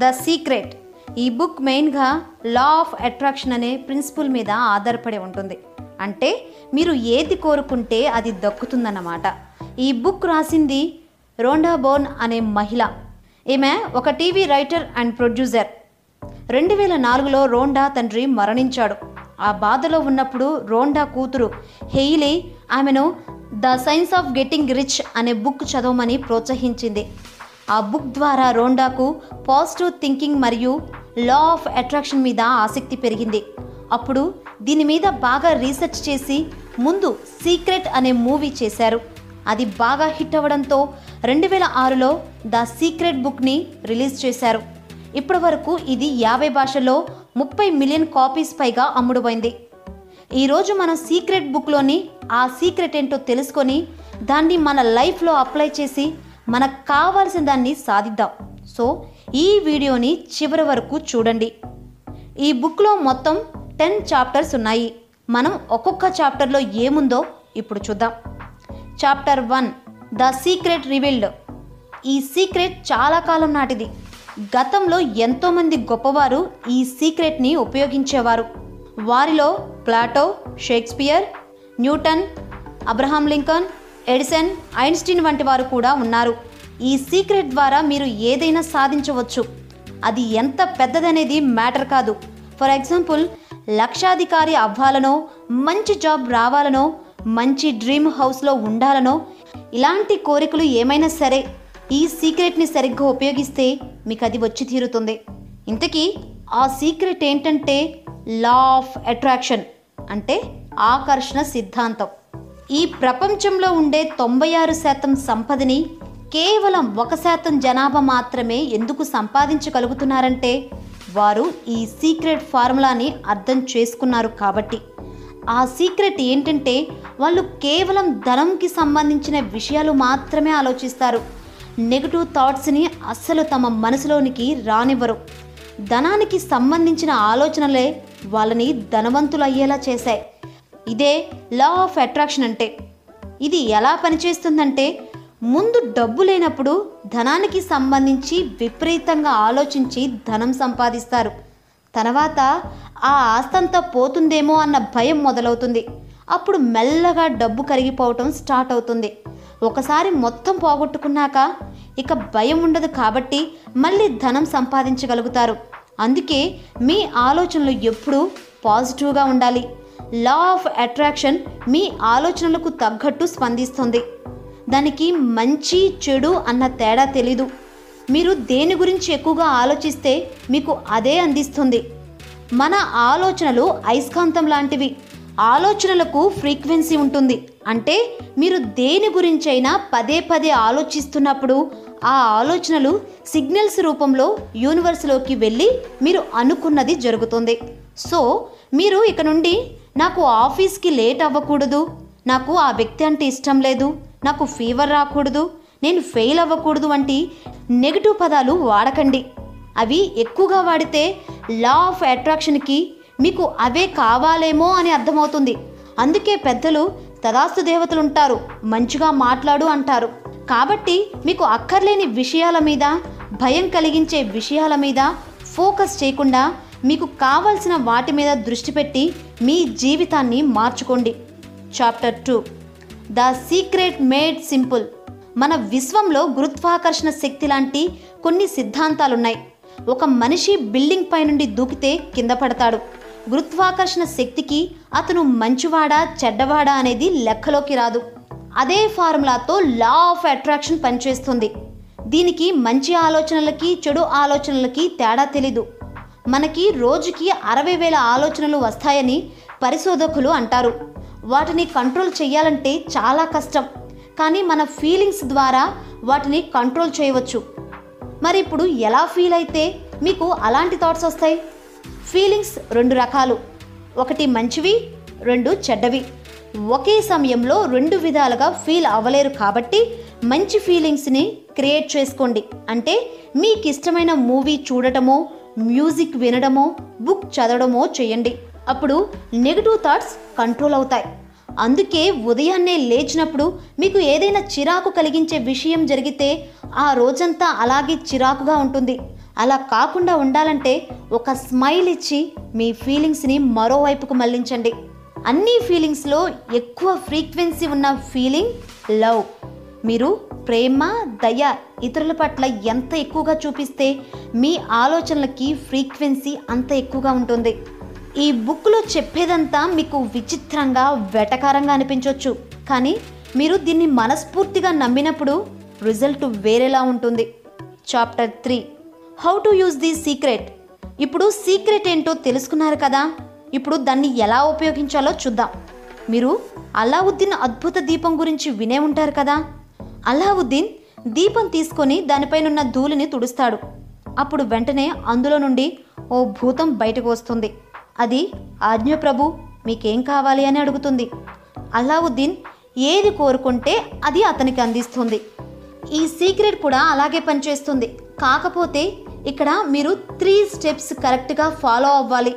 The secret. ఈ book మెయిన్గా law of attraction అనే ప్రిన్సిపల్ మీద ఆధారపడి ఉంటుంది. అంటే మీరు ఏది కోరుకుంటే అది దక్కుతుందన్నమాట. ఈ బుక్ రాసింది రోండా బోన్ అనే మహిళ. ఈమె ఒక టీవీ రైటర్ అండ్ ప్రొడ్యూసర్. రెండు వేల నాలుగులో రోండా తండ్రి మరణించాడు. ఆ బాధలో ఉన్నప్పుడు రోండా కూతురు హెయిలీ ఆమెను the science of getting rich అనే బుక్ చదవమని ప్రోత్సహించింది. ఆ బుక్ ద్వారా రోండాకు పాజిటివ్ థింకింగ్ మరియు లా ఆఫ్ అట్రాక్షన్ మీద ఆసక్తి పెరిగింది. అప్పుడు దీని మీద బాగా రీసెర్చ్ చేసి ముందు సీక్రెట్ అనే మూవీ చేశారు. అది బాగా హిట్ అవ్వడంతో రెండు వేల ఆరులో ద సీక్రెట్ బుక్ని రిలీజ్ చేశారు. ఇప్పటి వరకు ఇది యాభై భాషల్లో ముప్పై మిలియన్ కాపీస్ పైగా అమ్ముడుపోయింది. ఈరోజు మనం సీక్రెట్ బుక్లోని ఆ సీక్రెట్ ఏంటో తెలుసుకొని దాన్ని మన లైఫ్లో అప్లై చేసి మనకు కావాల్సిన దాన్ని సాధిద్దాం. సో ఈ వీడియోని చివరి వరకు చూడండి. ఈ బుక్లో మొత్తం టెన్ చాప్టర్స్ ఉన్నాయి. మనం ఒక్కొక్క చాప్టర్లో ఏముందో ఇప్పుడు చూద్దాం. Chapter one the secret revealed. ఈ సీక్రెట్ చాలా కాలం నాటిది. గతంలో ఎంతోమంది గొప్పవారు ఈ సీక్రెట్ని ఉపయోగించేవారు. వారిలో Plato Shakespeare Newton Abraham Lincoln Edison Einstein వంటి వారు కూడా ఉన్నారు. ఈ సీక్రెట్ ద్వారా మీరు ఏదైనా సాధించవచ్చు. అది ఎంత పెద్దదనేది మ్యాటర్ కాదు. ఫర్ ఎగ్జాంపుల్ లక్షాధికారి అవ్వాలనో మంచి జాబ్ రావాలనో మంచి డ్రీమ్ హౌస్లో ఉండాలనో ఇలాంటి కోరికలు ఏమైనా సరే ఈ సీక్రెట్ని సరిగ్గా ఉపయోగిస్తే మీకు అది వచ్చి తీరుతుంది. ఇంతకీ ఆ సీక్రెట్ ఏంటంటే లా ఆఫ్ అట్రాక్షన్ అంటే ఆకర్షణ సిద్ధాంతం. ఈ ప్రపంచంలో ఉండే తొంభై ఆరు శాతం సంపదని కేవలం ఒక శాతం జనాభా మాత్రమే ఎందుకు సంపాదించగలుగుతున్నారంటే వారు ఈ సీక్రెట్ ఫార్ములాని అర్థం చేసుకున్నారు కాబట్టి. ఆ సీక్రెట్ ఏంటంటే వాళ్ళు కేవలం ధనంకి సంబంధించిన విషయాలు మాత్రమే ఆలోచిస్తారు. నెగటివ్ థాట్స్ని అస్సలు తమ మనసులోనికి రానివ్వరు. ధనానికి సంబంధించిన ఆలోచనలే వాళ్ళని ధనవంతులు అయ్యేలా చేశాయి. ఇదే లా ఆఫ్ అట్రాక్షన్ అంటే. ఇది ఎలా పనిచేస్తుందంటే ముందు డబ్బు లేనప్పుడు ధనానికి సంబంధించి విపరీతంగా ఆలోచించి ధనం సంపాదిస్తారు. తర్వాత ఆ ఆస్తంతా పోతుందేమో అన్న భయం మొదలవుతుంది. అప్పుడు మెల్లగా డబ్బు కరిగిపోవటం స్టార్ట్ అవుతుంది. ఒకసారి మొత్తం పోగొట్టుకున్నాక ఇక భయం ఉండదు కాబట్టి మళ్ళీ ధనం సంపాదించగలుగుతారు. అందుకే మీ ఆలోచనలు ఎప్పుడూ పాజిటివ్గా ఉండాలి. లా ఆఫ్ అట్రాక్షన్ మీ ఆలోచనలకు తగ్గట్టు స్పందిస్తుంది. దానికి మంచి చెడు అన్న తేడా తెలీదు. మీరు దేని గురించి ఎక్కువగా ఆలోచిస్తే మీకు అదే అందిస్తుంది. మన ఆలోచనలు అయస్కాంతం లాంటివి. ఆలోచనలకు ఫ్రీక్వెన్సీ ఉంటుంది. అంటే మీరు దేని గురించైనా పదే పదే ఆలోచిస్తున్నప్పుడు ఆ ఆలోచనలు సిగ్నల్స్ రూపంలో యూనివర్స్లోకి వెళ్ళి మీరు అనుకున్నది జరుగుతుంది. సో మీరు ఇక నుండి నాకు ఆఫీస్కి లేట్ అవ్వకూడదు. నాకు ఆ వ్యక్తి అంటే ఇష్టం లేదు. నాకు ఫీవర్ రాకూడదు. నేను ఫెయిల్ అవ్వకూడదు వంటి నెగిటివ్ పదాలు వాడకండి. అవి ఎక్కువగా వాడితే లా ఆఫ్ అట్రాక్షన్కి మీకు అవే కావాలేమో అని అర్థమవుతుంది. అందుకే పెద్దలు తదాస్తు దేవతలు ఉంటారు. మంచిగా మాట్లాడు అంటారు. కాబట్టి మీకు అక్కర్లేని విషయాల మీద భయం కలిగించే విషయాల మీద ఫోకస్ చేయకుండా మీకు కావలసిన వాటి మీద దృష్టి పెట్టి మీ జీవితాన్ని మార్చుకోండి. Chapter two the secret made simple మన విశ్వంలో గురుత్వాకర్షణ శక్తి లాంటి కొన్ని సిద్ధాంతాలున్నాయి. ఒక మనిషి బిల్డింగ్ పై నుండి దూకితే కింద పడతాడు. గురుత్వాకర్షణ శక్తికి అతను మంచివాడా చెడ్డవాడా అనేది లెక్కలోకి రాదు. అదే ఫార్ములాతో లా ఆఫ్ అట్రాక్షన్ పనిచేస్తుంది. దీనికి మంచి ఆలోచనలకి చెడు ఆలోచనలకి తేడా తెలీదు. మనకి రోజుకి అరవై వేల ఆలోచనలు వస్తాయని పరిశోధకులు అంటారు. వాటిని కంట్రోల్ చేయాలంటే చాలా కష్టం. కానీ మన ఫీలింగ్స్ ద్వారా వాటిని కంట్రోల్ చేయవచ్చు. మరి ఇప్పుడు ఎలా ఫీల్ అయితే మీకు అలాంటి థాట్స్ వస్తాయి? ఫీలింగ్స్ రెండు రకాలు. ఒకటి మంచివి రెండు చెడ్డవి. ఒకే సమయంలో రెండు విధాలుగా ఫీల్ అవ్వలేరు కాబట్టి మంచి ఫీలింగ్స్ని క్రియేట్ చేసుకోండి. అంటే మీకు ఇష్టమైన మూవీ చూడటమో మ్యూజిక్ వినడమో బుక్ చదవడమో చేయండి. అప్పుడు నెగిటివ్ థాట్స్ కంట్రోల్ అవుతాయి. అందుకే ఉదయాన్నే లేచినప్పుడు మీకు ఏదైనా చిరాకు కలిగించే విషయం జరిగితే ఆ రోజంతా అలాగే చిరాకుగా ఉంటుంది. అలా కాకుండా ఉండాలంటే ఒక స్మైల్ ఇచ్చి మీ ఫీలింగ్స్ని మరోవైపుకు మళ్ళించండి. అన్ని ఫీలింగ్స్లో ఎక్కువ ఫ్రీక్వెన్సీ ఉన్న ఫీలింగ్ లవ్. మీరు ప్రేమ దయ ఇతరుల పట్ల ఎంత ఎక్కువగా చూపిస్తే మీ ఆలోచనలకి ఫ్రీక్వెన్సీ అంత ఎక్కువగా ఉంటుంది. ఈ బుక్లో చెప్పేదంతా మీకు విచిత్రంగా వెటకారంగా అనిపించవచ్చు కానీ మీరు దీన్ని మనస్ఫూర్తిగా నమ్మినప్పుడు రిజల్ట్ వేరేలా ఉంటుంది. Chapter three. How to use the secret. ఇప్పుడు సీక్రెట్ ఏంటో తెలుసుకున్నారు కదా? ఇప్పుడు దాన్ని ఎలా ఉపయోగించాలో చూద్దాం. మీరు అలావుద్దీన్ అద్భుత దీపం గురించి వినే ఉంటారు కదా? అల్లావుద్దీన్ దీపం తీసుకొని దానిపైనున్న ధూళిని తుడుస్తాడు. అప్పుడు వెంటనే అందులో నుండి ఓ భూతం బయటకు వస్తుంది. అది ఆజ్ఞ ప్రభు మీకేం కావాలి అని అడుగుతుంది. అల్లావుద్దీన్ ఏది కోరుకుంటే అది అతనికి అందిస్తుంది. ఈ సీక్రెట్ కూడా అలాగే పనిచేస్తుంది. కాకపోతే ఇక్కడ మీరు త్రీ స్టెప్స్ కరెక్ట్గా ఫాలో అవ్వాలి.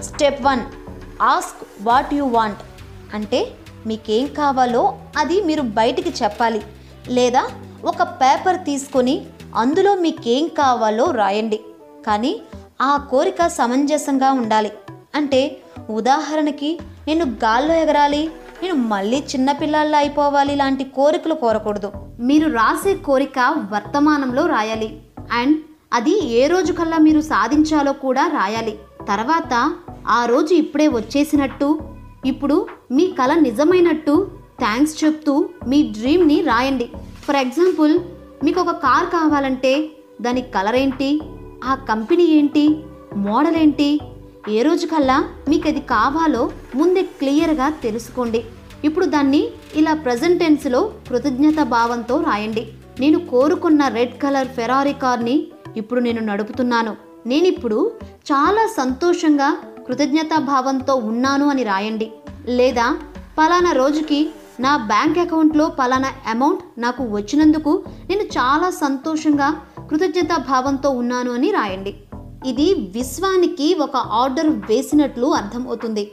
Step one ask what you want. అంటే మీకేం కావాలో అది మీరు బయటికి చెప్పాలి. లేదా ఒక పేపర్ తీసుకొని అందులో మీకేం కావాలో రాయండి. కానీ ఆ కోరిక సమంజసంగా ఉండాలి. అంటే ఉదాహరణకి నేను గాల్లో ఎగరాలి నేను మళ్ళీ చిన్నపిల్లల్లా అయిపోవాలి లాంటి కోరికలు కోరకూడదు. మీరు రాసే కోరిక వర్తమానంలో రాయాలి. అండ్ అది ఏ రోజు కల్లా మీరు సాధించాలో కూడా రాయాలి. తర్వాత ఆ రోజు ఇప్పుడే వచ్చేసినట్టు ఇప్పుడు మీ కళ నిజమైనట్టు థ్యాంక్స్ చెప్తూ మీ డ్రీమ్ని రాయండి. ఫర్ ఎగ్జాంపుల్ మీకు ఒక కార్ కావాలంటే దాని కలర్ ఏంటి? ఆ కంపెనీ ఏంటి? మోడల్ ఏంటి? ఏ రోజు కల్లా మీకు అది కావాలో ముందే క్లియర్గా తెలుసుకోండి. ఇప్పుడు దాన్ని ఇలా ప్రజెంట్ టెన్స్లో కృతజ్ఞత భావంతో రాయండి. నేను కోరుకున్న రెడ్ కలర్ ఫెరారీ కార్ని ఇప్పుడు నేను నడుపుతున్నాను. నేనిప్పుడు చాలా సంతోషంగా కృతజ్ఞతా భావంతో ఉన్నాను అని రాయండి. లేదా పలానా రోజుకి నా బ్యాంక్ అకౌంట్లో పలానా అమౌంట్ నాకు వచ్చినందుకు నేను చాలా సంతోషంగా కృతజ్ఞతా భావంతో ఉన్నాను అని రాయండి. ఇది విశ్వానికి ఒక ఆర్డర్ వేసినట్లు అర్థం అవుతుంది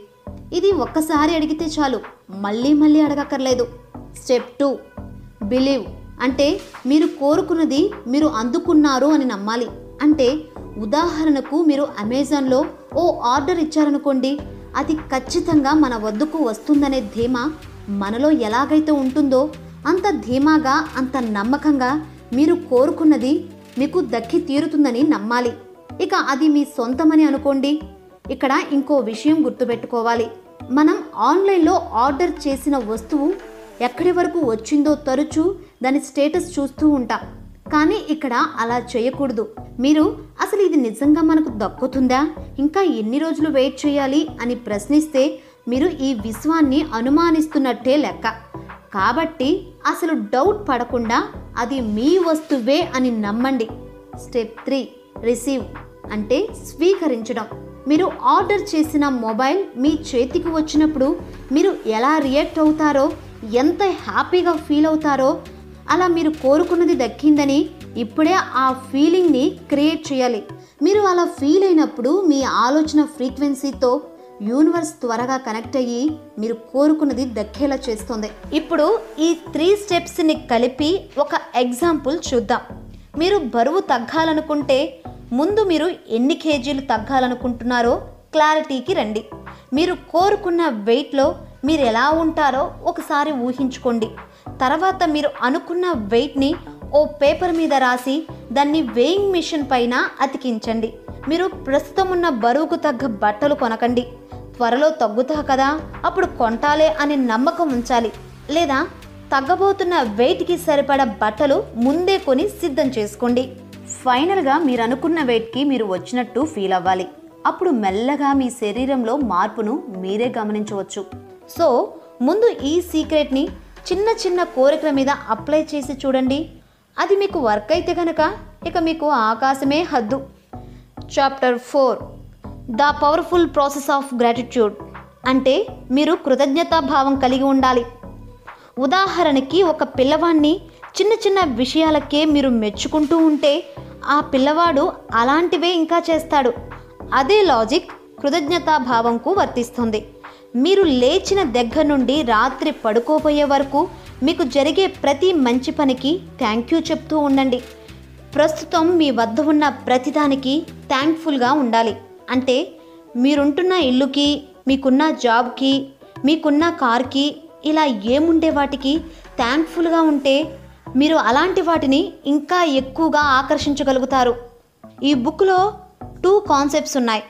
ఇది ఒక్కసారి అడిగితే చాలు మళ్ళీ మళ్ళీ అడగక్కర్లేదు. Step two believe. అంటే మీరు కోరుకున్నది మీరు అందుకున్నారు అని నమ్మాలి. అంటే ఉదాహరణకు మీరు అమెజాన్లో ఓ ఆర్డర్ ఇచ్చారనుకోండి అది ఖచ్చితంగా మన వద్దకు వస్తుందనే ధీమా మనలో ఎలాగైతే ఉంటుందో అంత ధీమాగా అంత నమ్మకంగా మీరు కోరుకున్నది మీకు దక్కి తీరుతుందని నమ్మాలి. ఇక అది మీ సొంతమని అనుకోండి. ఇక్కడ ఇంకో విషయం గుర్తుపెట్టుకోవాలి. మనం ఆన్లైన్లో ఆర్డర్ చేసిన వస్తువు ఎక్కడి వరకు వచ్చిందో తరచూ దాని స్టేటస్ చూస్తూ ఉంటాం. కానీ ఇక్కడ అలా చేయకూడదు. మీరు అసలు ఇది నిజంగా మనకు దక్కుతుందా? ఇంకా ఎన్ని రోజులు వెయిట్ చేయాలి అని ప్రశ్నిస్తే మీరు ఈ విశ్వాన్ని అనుమానిస్తున్నట్టే లెక్క. కాబట్టి అసలు డౌట్ పడకుండా అది మీ వస్తువే అని నమ్మండి. స్టెప్ త్రీ రిసీవ్ అంటే స్వీకరించడం. మీరు ఆర్డర్ చేసిన మొబైల్ మీ చేతికి వచ్చినప్పుడు మీరు ఎలా రియాక్ట్ అవుతారో ఎంత హ్యాపీగా ఫీల్ అవుతారో అలా మీరు కోరుకున్నది దక్కిందని ఇప్పుడే ఆ ఫీలింగ్ని క్రియేట్ చేయాలి. మీరు అలా ఫీల్ అయినప్పుడు మీ ఆలోచన ఫ్రీక్వెన్సీతో యూనివర్స్ త్వరగా కనెక్ట్ అయ్యి మీరు కోరుకున్నది దక్కేలా చేస్తుంది. ఇప్పుడు ఈ త్రీ స్టెప్స్ని కలిపి ఒక ఎగ్జాంపుల్ చూద్దాం. మీరు బరువు తగ్గాలనుకుంటే ముందు మీరు ఎన్ని కేజీలు తగ్గాలనుకుంటున్నారో క్లారిటీకి రండి. మీరు కోరుకున్న వెయిట్లో మీరు ఎలా ఉంటారో ఒకసారి ఊహించుకోండి. తర్వాత మీరు అనుకున్న వెయిట్ని ఓ పేపర్ మీద రాసి దాన్ని వేయింగ్ మిషన్ పైన అతికించండి. మీరు ప్రస్తుతం ఉన్న బరువుకు తగ్గ బట్టలు కొనకండి. త్వరలో తగ్గుతా కదా? అప్పుడు కొంటాలే అనే నమ్మకం ఉంచాలి. లేదా తగ్గబోతున్న వెయిట్కి సరిపడ బట్టలు ముందే కొని సిద్ధం చేసుకోండి. ఫైనల్గా మీరు అనుకున్న వెయిట్కి మీరు వచ్చినట్టు ఫీల్ అవ్వాలి. అప్పుడు మెల్లగా మీ శరీరంలో మార్పును మీరే గమనించవచ్చు. సో ముందు ఈ సీక్రెట్ని చిన్న చిన్న కోరికల మీద అప్లై చేసి చూడండి. అది మీకు వర్క్ అయితే కనుక ఇక మీకు ఆకాశమే హద్దు. Chapter four. The powerful process of gratitude అంటే మీరు కృతజ్ఞతా భావం కలిగి ఉండాలి. ఉదాహరణకి ఒక పిల్లవాడిని చిన్న చిన్న విషయాలకే మీరు మెచ్చుకుంటూ ఉంటే ఆ పిల్లవాడు అలాంటివే ఇంకా చేస్తాడు. అదే లాజిక్ కృతజ్ఞతా భావంకు వర్తిస్తుంది. మీరు లేచిన దగ్గర నుండి రాత్రి పడుకోబోయే వరకు మీకు జరిగే ప్రతి మంచి పనికి థ్యాంక్ యూ చెప్తూ ఉండండి. ప్రస్తుతం మీ వద్ద ఉన్న ప్రతిదానికి థ్యాంక్ఫుల్గా ఉండాలి. అంటే మీరుంటున్న ఇల్లుకి మీకున్న జాబ్కి మీకున్న కార్కి ఇలా ఏముండే వాటికి థ్యాంక్ఫుల్గా ఉంటే మీరు అలాంటి వాటిని ఇంకా ఎక్కువగా ఆకర్షించగలుగుతారు. ఈ బుక్లో టూ కాన్సెప్ట్స్ ఉన్నాయి.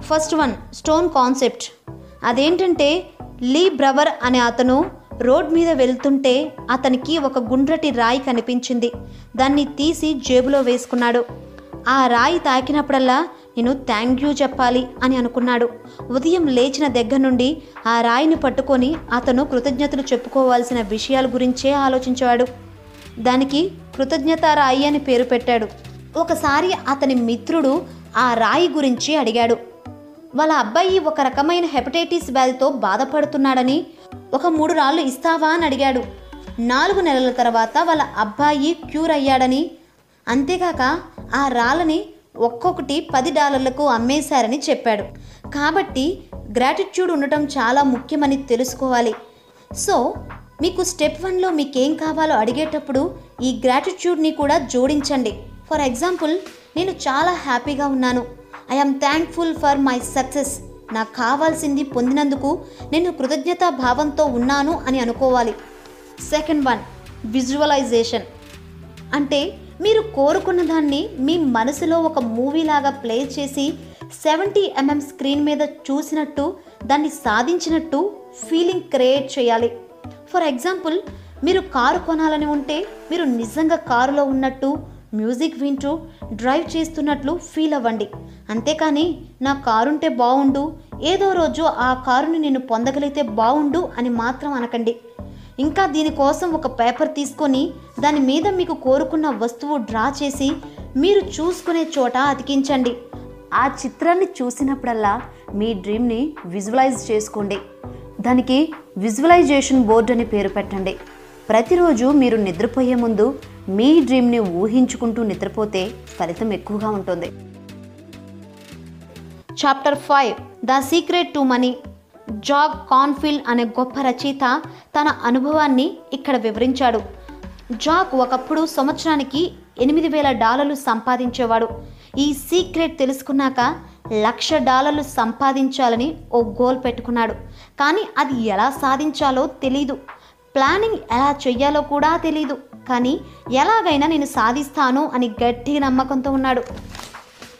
First one stone concept. అదేంటంటే లీ బ్రవర్ అనే అతను రోడ్ మీద వెళ్తుంటే అతనికి ఒక గుండ్రటి రాయి కనిపించింది. దాన్ని తీసి జేబులో వేసుకున్నాడు. ఆ రాయి తాకినప్పుడల్లా నేను థ్యాంక్ యూ చెప్పాలి అని అనుకున్నాడు. ఉదయం లేచిన దగ్గర నుండి ఆ రాయిని పట్టుకొని అతను కృతజ్ఞతలు చెప్పుకోవాల్సిన విషయాల గురించే ఆలోచించాడు. దానికి కృతజ్ఞత రాయి అని పేరు పెట్టాడు. ఒకసారి అతని మిత్రుడు ఆ రాయి గురించి అడిగాడు. వాళ్ళ అబ్బాయి ఒక రకమైన హెపటైటిస్ వ్యాధితో బాధపడుతున్నాడని ఒక మూడు రాళ్ళు ఇస్తావా? అని అడిగాడు. నాలుగు నెలల తర్వాత వాళ్ళ అబ్బాయి క్యూర్ అయ్యాడని. అంతేకాక ఆ రాళ్ళని ఒక్కొక్కటి పది డాలర్లకు అమ్మేశారని చెప్పాడు. కాబట్టి గ్రాటిట్యూడ్ ఉండటం చాలా ముఖ్యమని తెలుసుకోవాలి. సో మీకు స్టెప్ వన్లో మీకేం కావాలో అడిగేటప్పుడు ఈ గ్రాటిట్యూడ్ని కూడా జోడించండి. ఫర్ ఎగ్జాంపుల్ నేను చాలా హ్యాపీగా ఉన్నాను. I'm thankful for my success. నాకు కావాల్సింది పొందినందుకు నేను కృతజ్ఞతా భావంతో ఉన్నాను అని అనుకోవాలి. Second one visualization. అంటే మీరు కోరుకున్న దాన్ని మీ మనసులో ఒక మూవీలాగా ప్లే చేసి సెవెంటీ ఎంఎం స్క్రీన్ మీద చూసినట్టు దాన్ని సాధించినట్టు ఫీలింగ్ క్రియేట్ చేయాలి. ఫర్ ఎగ్జాంపుల్ మీరు కారు కొనాలని ఉంటే మీరు నిజంగా కారులో ఉన్నట్టు మ్యూజిక్ వింటూ డ్రైవ్ చేస్తున్నట్లు ఫీల్ అవ్వండి. అంతేకాని నా కారుంటే బాగుండు ఏదో రోజు ఆ కారుని నేను పొందగలిగితే బాగుండు అని మాత్రం అనకండి. ఇంకా దీనికోసం ఒక పేపర్ తీసుకొని దాని మీద మీకు కోరుకున్న వస్తువు డ్రా చేసి మీరు చూసుకునే చోట అతికించండి. ఆ చిత్రాన్ని చూసినప్పుడల్లా మీ డ్రీమ్ని విజువలైజ్ చేసుకోండి. దానికి విజువలైజేషన్ బోర్డ్ అని పేరు పెట్టండి. ప్రతిరోజు మీరు నిద్రపోయే ముందు మీ డ్రీమ్ని ఊహించుకుంటూ నిద్రపోతే ఫలితం ఎక్కువగా ఉంటుంది. Chapter five the secret to money. Jack Canfield అనే గొప్ప రచయిత తన అనుభవాన్ని ఇక్కడ వివరించాడు. జాక్ ఒకప్పుడు సంవత్సరానికి ఎనిమిది వేల డాలర్లు సంపాదించేవాడు. ఈ సీక్రెట్ తెలుసుకున్నాక లక్ష డాలర్లు సంపాదించాలని ఓ గోల్ పెట్టుకున్నాడు. కానీ అది ఎలా సాధించాలో తెలీదు. ప్లానింగ్ ఎలా చెయ్యాలో కూడా తెలీదు. కానీ ఎలాగైనా నేను సాధిస్తాను అని గట్టి నమ్మకంతో ఉన్నాడు.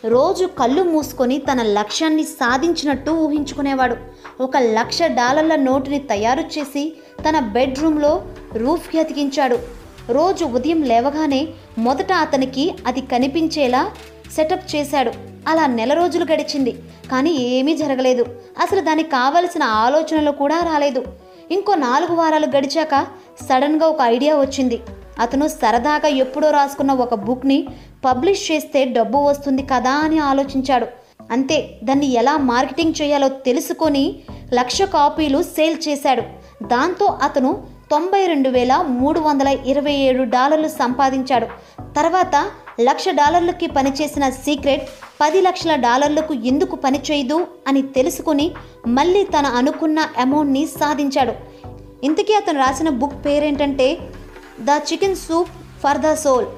రోజు కళ్ళు మూసుకొని తన లక్ష్యాన్ని సాధించినట్టు ఊహించుకునేవాడు. ఒక లక్ష డాలర్ల నోటుని తయారు చేసి తన బెడ్రూమ్లో రూఫ్కి అతికించాడు రోజు ఉదయం లేవగానే మొదట అతనికి అది కనిపించేలా సెటప్ చేశాడు. అలా నెల రోజులు గడిచింది. కానీ ఏమీ జరగలేదు. అసలు దానికి కావలసిన ఆలోచనలు కూడా రాలేదు. ఇంకో నాలుగు వారాలు గడిచాక సడన్గా ఒక ఐడియా వచ్చింది. అతను సరదాగా ఎప్పుడో రాసుకున్న ఒక బుక్ని పబ్లిష్ చేస్తే డబ్బు వస్తుంది కదా అని ఆలోచించాడు. అంతే దాన్ని ఎలా మార్కెటింగ్ చేయాలో తెలుసుకొని లక్ష కాపీలు సేల్ చేశాడు. దాంతో అతను తొంభై రెండు వేల మూడు వందల ఇరవై ఏడు డాలర్లు సంపాదించాడు. తర్వాత లక్ష డాలర్లకి పనిచేసిన సీక్రెట్ పది లక్షల డాలర్లకు ఎందుకు పనిచేయదు అని తెలుసుకుని మళ్ళీ తన అనుకున్న అమౌంట్ని సాధించాడు. ఇంతకీ అతను రాసిన book పేరేంటంటే the chicken soup for the soul.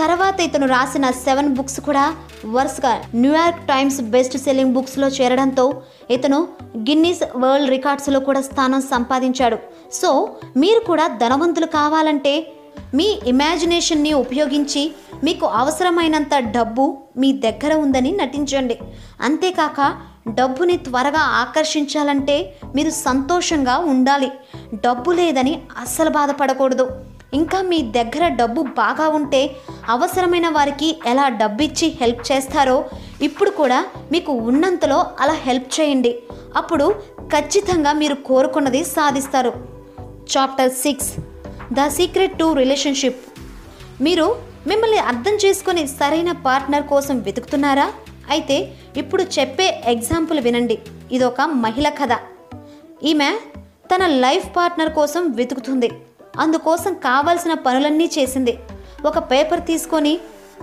తర్వాత ఇతను రాసిన సెవెన్ బుక్స్ కూడా వరుసగా న్యూయార్క్ టైమ్స్ బెస్ట్ సెల్లింగ్ బుక్స్లో చేరడంతో ఇతను గిన్నీస్ వరల్డ్ రికార్డ్స్లో కూడా స్థానం సంపాదించాడు. సో మీరు కూడా ధనవంతులు కావాలంటే మీ ఇమాజినేషన్ని ఉపయోగించి మీకు అవసరమైనంత డబ్బు మీ దగ్గర ఉందని నటించండి. అంతేకాక డబ్బుని త్వరగా ఆకర్షించాలంటే మీరు సంతోషంగా ఉండాలి. డబ్బు లేదని అస్సలు బాధపడకూడదు. ఇంకా మీ దగ్గర డబ్బు బాగా ఉంటే అవసరమైన వారికి ఎలా డబ్బు ఇచ్చి హెల్ప్ చేస్తారో ఇప్పుడు కూడా మీకు ఉన్నంతలో అలా హెల్ప్ చేయండి. అప్పుడు ఖచ్చితంగా మీరు కోరుకున్నది సాధిస్తారు. Chapter six the secret to relationship మీరు మిమ్మల్ని అర్థం చేసుకొని సరైన పార్ట్నర్ కోసం వెతుకుతున్నారా? అయితే ఇప్పుడు చెప్పే ఎగ్జాంపుల్ వినండి. ఇదొక మహిళ కథ. ఈమె తన లైఫ్ పార్ట్నర్ కోసం వెతుకుతుంది. అందుకోసం కావాల్సిన పనులన్నీ చేసింది. ఒక పేపర్ తీసుకొని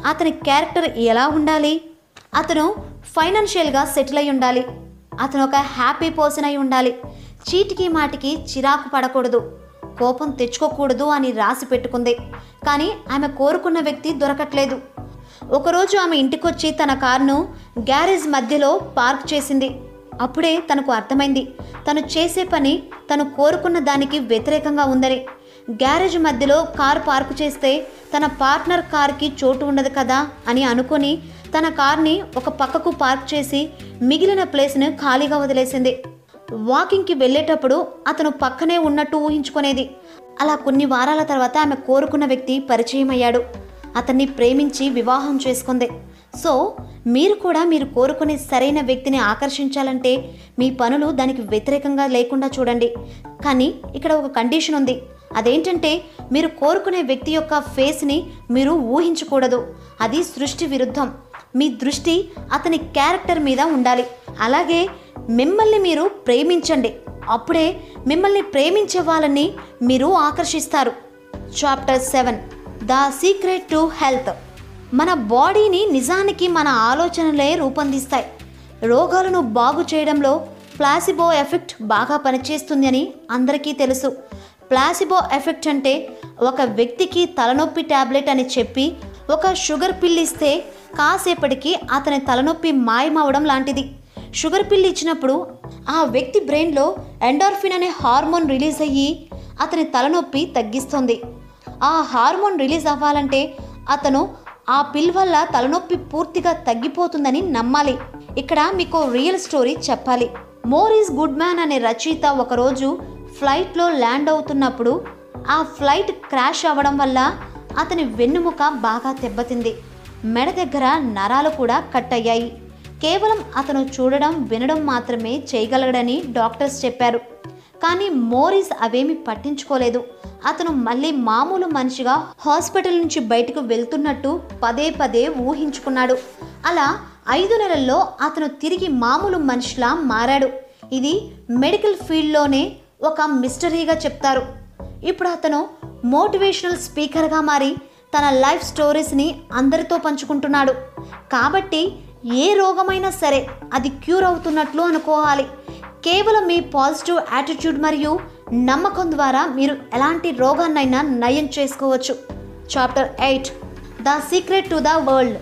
అతని క్యారెక్టర్ ఎలా ఉండాలి? అతను ఫైనాన్షియల్గా సెటిల్ అయి ఉండాలి. అతను ఒక హ్యాపీ పర్సన్ అయి ఉండాలి. చీటికి మాటికి చిరాకు పడకూడదు. కోపం తెచ్చుకోకూడదు అని రాసి పెట్టుకుంది. కానీ ఆమె కోరుకున్న వ్యక్తి దొరకట్లేదు. ఒకరోజు ఆమె ఇంటికొచ్చి తన కారును గ్యారేజ్ మధ్యలో పార్క్ చేసింది. అప్పుడే తనకు అర్థమైంది. తను చేసే పని తను కోరుకున్న దానికి వ్యతిరేకంగా ఉందని. గ్యారేజ్ మధ్యలో కారు పార్కు చేస్తే తన పార్ట్నర్ కార్కి చోటు ఉండదు కదా అని అనుకొని తన కార్ని ఒక పక్కకు పార్క్ చేసి మిగిలిన ప్లేస్ను ఖాళీగా వదిలేసింది. వాకింగ్కి వెళ్ళేటప్పుడు అతను పక్కనే ఉన్నట్టు ఊహించుకునేది. అలా కొన్ని వారాల తర్వాత ఆమె కోరుకున్న వ్యక్తి పరిచయం అయ్యాడు. అతన్ని ప్రేమించి వివాహం చేసుకుంది. సో మీరు కూడా మీరు కోరుకునే సరైన వ్యక్తిని ఆకర్షించాలంటే మీ పనులు దానికి వ్యతిరేకంగా లేకుండా చూడండి. కానీ ఇక్కడ ఒక కండిషన్ ఉంది. అదేంటంటే మీరు కోరుకునే వ్యక్తి యొక్క ఫేస్ని మీరు ఊహించకూడదు. అది సృష్టి విరుద్ధం. మీ దృష్టి అతని క్యారెక్టర్ మీద ఉండాలి. అలాగే మిమ్మల్ని మీరు ప్రేమించండి. అప్పుడే మిమ్మల్ని ప్రేమించే వాళ్ళని మీరు ఆకర్షిస్తారు. Chapter seven. The secret to health. మన బాడీని నిజానికి మన ఆలోచనలే రూపొందిస్తాయి. రోగాలను బాగు చేయడంలో ప్లాసిబో ఎఫెక్ట్ బాగా పనిచేస్తుంది అని అందరికీ తెలుసు. ప్లాసిబో ఎఫెక్ట్ అంటే ఒక వ్యక్తికి తలనొప్పి ట్యాబ్లెట్ అని చెప్పి ఒక షుగర్ పిల్ ఇస్తే కాసేపటికి అతని తలనొప్పి మాయమవడం లాంటిది. షుగర్ పిల్ ఇచ్చినప్పుడు ఆ వ్యక్తి బ్రెయిన్లో ఎండార్ఫిన్ అనే హార్మోన్ రిలీజ్ అయ్యి అతని తలనొప్పి తగ్గిస్తుంది. ఆ హార్మోన్ రిలీజ్ అవ్వాలంటే అతను ఆ పిల్ వల్ల తలనొప్పి పూర్తిగా తగ్గిపోతుందని నమ్మాలి. ఇక్కడ మీకు రియల్ స్టోరీ చెప్పాలి. మోర్ ఈజ్ గుడ్ మ్యాన్ అనే రచయిత ఒకరోజు ఫ్లైట్లో ల్యాండ్ అవుతున్నప్పుడు ఆ ఫ్లైట్ క్రాష్ అవ్వడం వల్ల అతని వెన్నుముక బాగా దెబ్బతింది. మెడ దగ్గర నరాలు కూడా కట్ అయ్యాయి. కేవలం అతను చూడడం వినడం మాత్రమే చేయగలడని డాక్టర్స్ చెప్పారు. కానీ మోరిస్ అవేమి పట్టించుకోలేదు. అతను మళ్ళీ మామూలు మనిషిగా హాస్పిటల్ నుంచి బయటకు వెళ్తున్నట్టు పదే పదే ఊహించుకున్నాడు. అలా ఐదు నెలల్లో అతను తిరిగి మామూలు మనిషిలా మారాడు. ఇది మెడికల్ ఫీల్డ్లోనే ఒక మిస్టరీగా చెప్తారు. ఇప్పుడు అతను మోటివేషనల్ స్పీకర్గా మారి తన లైఫ్ స్టోరీస్ని అందరితో పంచుకుంటున్నాడు. కాబట్టి ఏ రోగమైనా సరే అది క్యూర్ అవుతున్నట్లు అనుకోవాలి. కేవలం మీ పాజిటివ్ యాటిట్యూడ్ మరియు నమ్మకం ద్వారా మీరు ఎలాంటి రోగాన్నైనా నయం చేసుకోవచ్చు. Chapter eight. The secret to the world.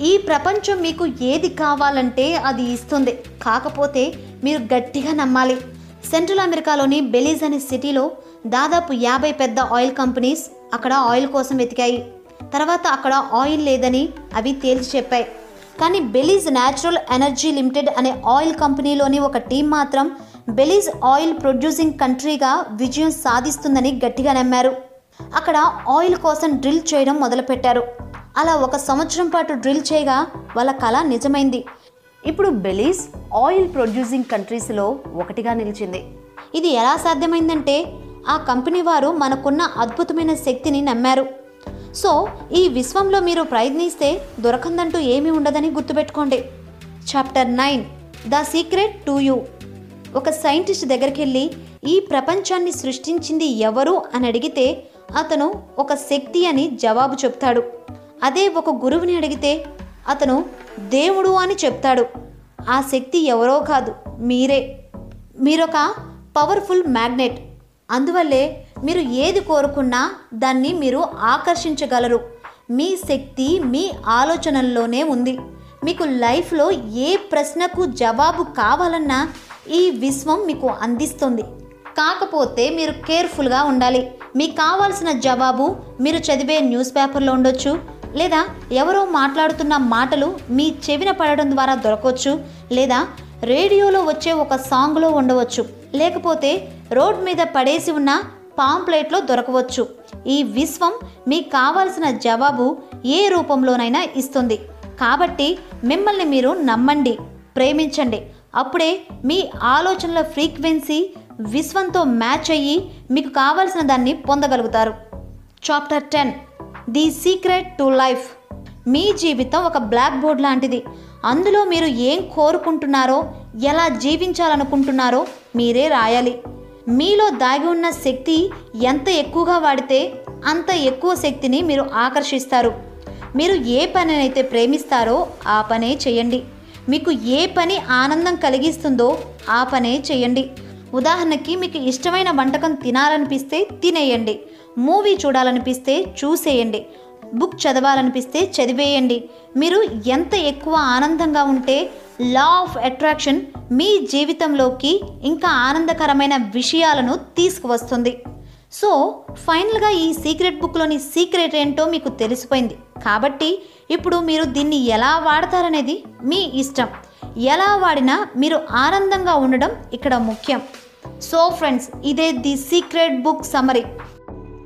ఈ ప్రపంచం మీకు ఏది కావాలంటే అది ఇస్తుంది. కాకపోతే మీరు గట్టిగా నమ్మాలి. సెంట్రల్ అమెరికాలోని బెలీజ్ అనే సిటీలో దాదాపు యాభై పెద్ద ఆయిల్ కంపెనీస్ అక్కడ ఆయిల్ కోసం వెతికాయి. తర్వాత అక్కడ ఆయిల్ లేదని అవి తేల్చి చెప్పాయి. కానీ బెలీజ్ న్యాచురల్ ఎనర్జీ లిమిటెడ్ అనే ఆయిల్ కంపెనీలోని ఒక టీం మాత్రం బెలీజ్ ఆయిల్ ప్రొడ్యూసింగ్ కంట్రీగా విజయం సాధిస్తుందని గట్టిగా నమ్మారు. అక్కడ ఆయిల్ కోసం డ్రిల్ చేయడం మొదలుపెట్టారు. అలా ఒక సంవత్సరం పాటు డ్రిల్ చేయగా వాళ్ళ కళ నిజమైంది. ఇప్పుడు బెలీజ్ ఆయిల్ ప్రొడ్యూసింగ్ కంట్రీస్లో ఒకటిగా నిలిచింది. ఇది ఎలా సాధ్యమైందంటే ఆ కంపెనీ వారు మనకున్న అద్భుతమైన శక్తిని నమ్మారు. సో ఈ విశ్వంలో మీరు ప్రయత్నిస్తే దొరకందంటూ ఏమీ ఉండదని గుర్తుపెట్టుకోండి. Chapter nine the secret to you ఒక సైంటిస్ట్ దగ్గరికి వెళ్ళి ఈ ప్రపంచాన్ని సృష్టించింది ఎవరు అని అడిగితే అతను ఒక శక్తి అని జవాబు చెప్తాడు. అదే ఒక గురువుని అడిగితే అతను దేవుడు అని చెప్తాడు. ఆ శక్తి ఎవరో కాదు మీరే. మీరొక పవర్ఫుల్ మ్యాగ్నెట్ అందువల్లే మీరు ఏది కోరుకున్నా దాన్ని మీరు ఆకర్షించగలరు. మీ శక్తి మీ ఆలోచనల్లోనే ఉంది. మీకు లైఫ్లో ఏ ప్రశ్నకు జవాబు కావాలన్నా ఈ విశ్వం మీకు అందిస్తుంది. కాకపోతే మీరు కేర్ఫుల్గా ఉండాలి. మీకు కావాల్సిన జవాబు మీరు చదివే న్యూస్ పేపర్లో ఉండొచ్చు లేదా ఎవరో మాట్లాడుతున్న మాటలు మీ చెవిన పడడం ద్వారా దొరకవచ్చు లేదా రేడియోలో వచ్చే ఒక సాంగ్లో ఉండవచ్చు లేకపోతే రోడ్ మీద పడేసి ఉన్న పాంప్లెట్లో దొరకవచ్చు. ఈ విశ్వం మీకు కావాల్సిన జవాబు ఏ రూపంలోనైనా ఇస్తుంది. కాబట్టి మిమ్మల్ని మీరు నమ్మండి ప్రేమించండి. అప్పుడే మీ ఆలోచనల ఫ్రీక్వెన్సీ విశ్వంతో మ్యాచ్ అయ్యి మీకు కావాల్సిన దాన్ని పొందగలుగుతారు. Chapter ten the secret to life. మీ జీవితం ఒక బ్లాక్ బోర్డ్ లాంటిది. అందులో మీరు ఏం కోరుకుంటున్నారో ఎలా జీవించాలనుకుంటున్నారో మీరే రాయాలి. మీలో దాగి ఉన్న శక్తి ఎంత ఎక్కువగా వాడితే అంత ఎక్కువ శక్తిని మీరు ఆకర్షిస్తారు. మీరు ఏ పనినైతే ప్రేమిస్తారో ఆ పనే చేయండి. మీకు ఏ పని ఆనందం కలిగిస్తుందో ఆ పనే చేయండి. ఉదాహరణకి మీకు ఇష్టమైన వంటకం తినాలనిపిస్తే తినేయండి. మూవీ చూడాలనిపిస్తే చూసేయండి. బుక్ చదవాలనిపిస్తే చదివేయండి. మీరు ఎంత ఎక్కువ ఆనందంగా ఉంటే లా ఆఫ్ అట్రాక్షన్ మీ జీవితంలోకి ఇంకా ఆనందకరమైన విషయాలను తీసుకువస్తుంది. సో ఫైనల్గా ఈ సీక్రెట్ బుక్లోని సీక్రెట్ ఏంటో మీకు తెలిసిపోయింది. కాబట్టి ఇప్పుడు మీరు దీన్ని ఎలా వాడతారనేది మీ ఇష్టం. ఎలా వాడినా మీరు ఆనందంగా ఉండడం ఇక్కడ ముఖ్యం. సో ఫ్రెండ్స్ ఇదే ది సీక్రెట్ బుక్ సమరీ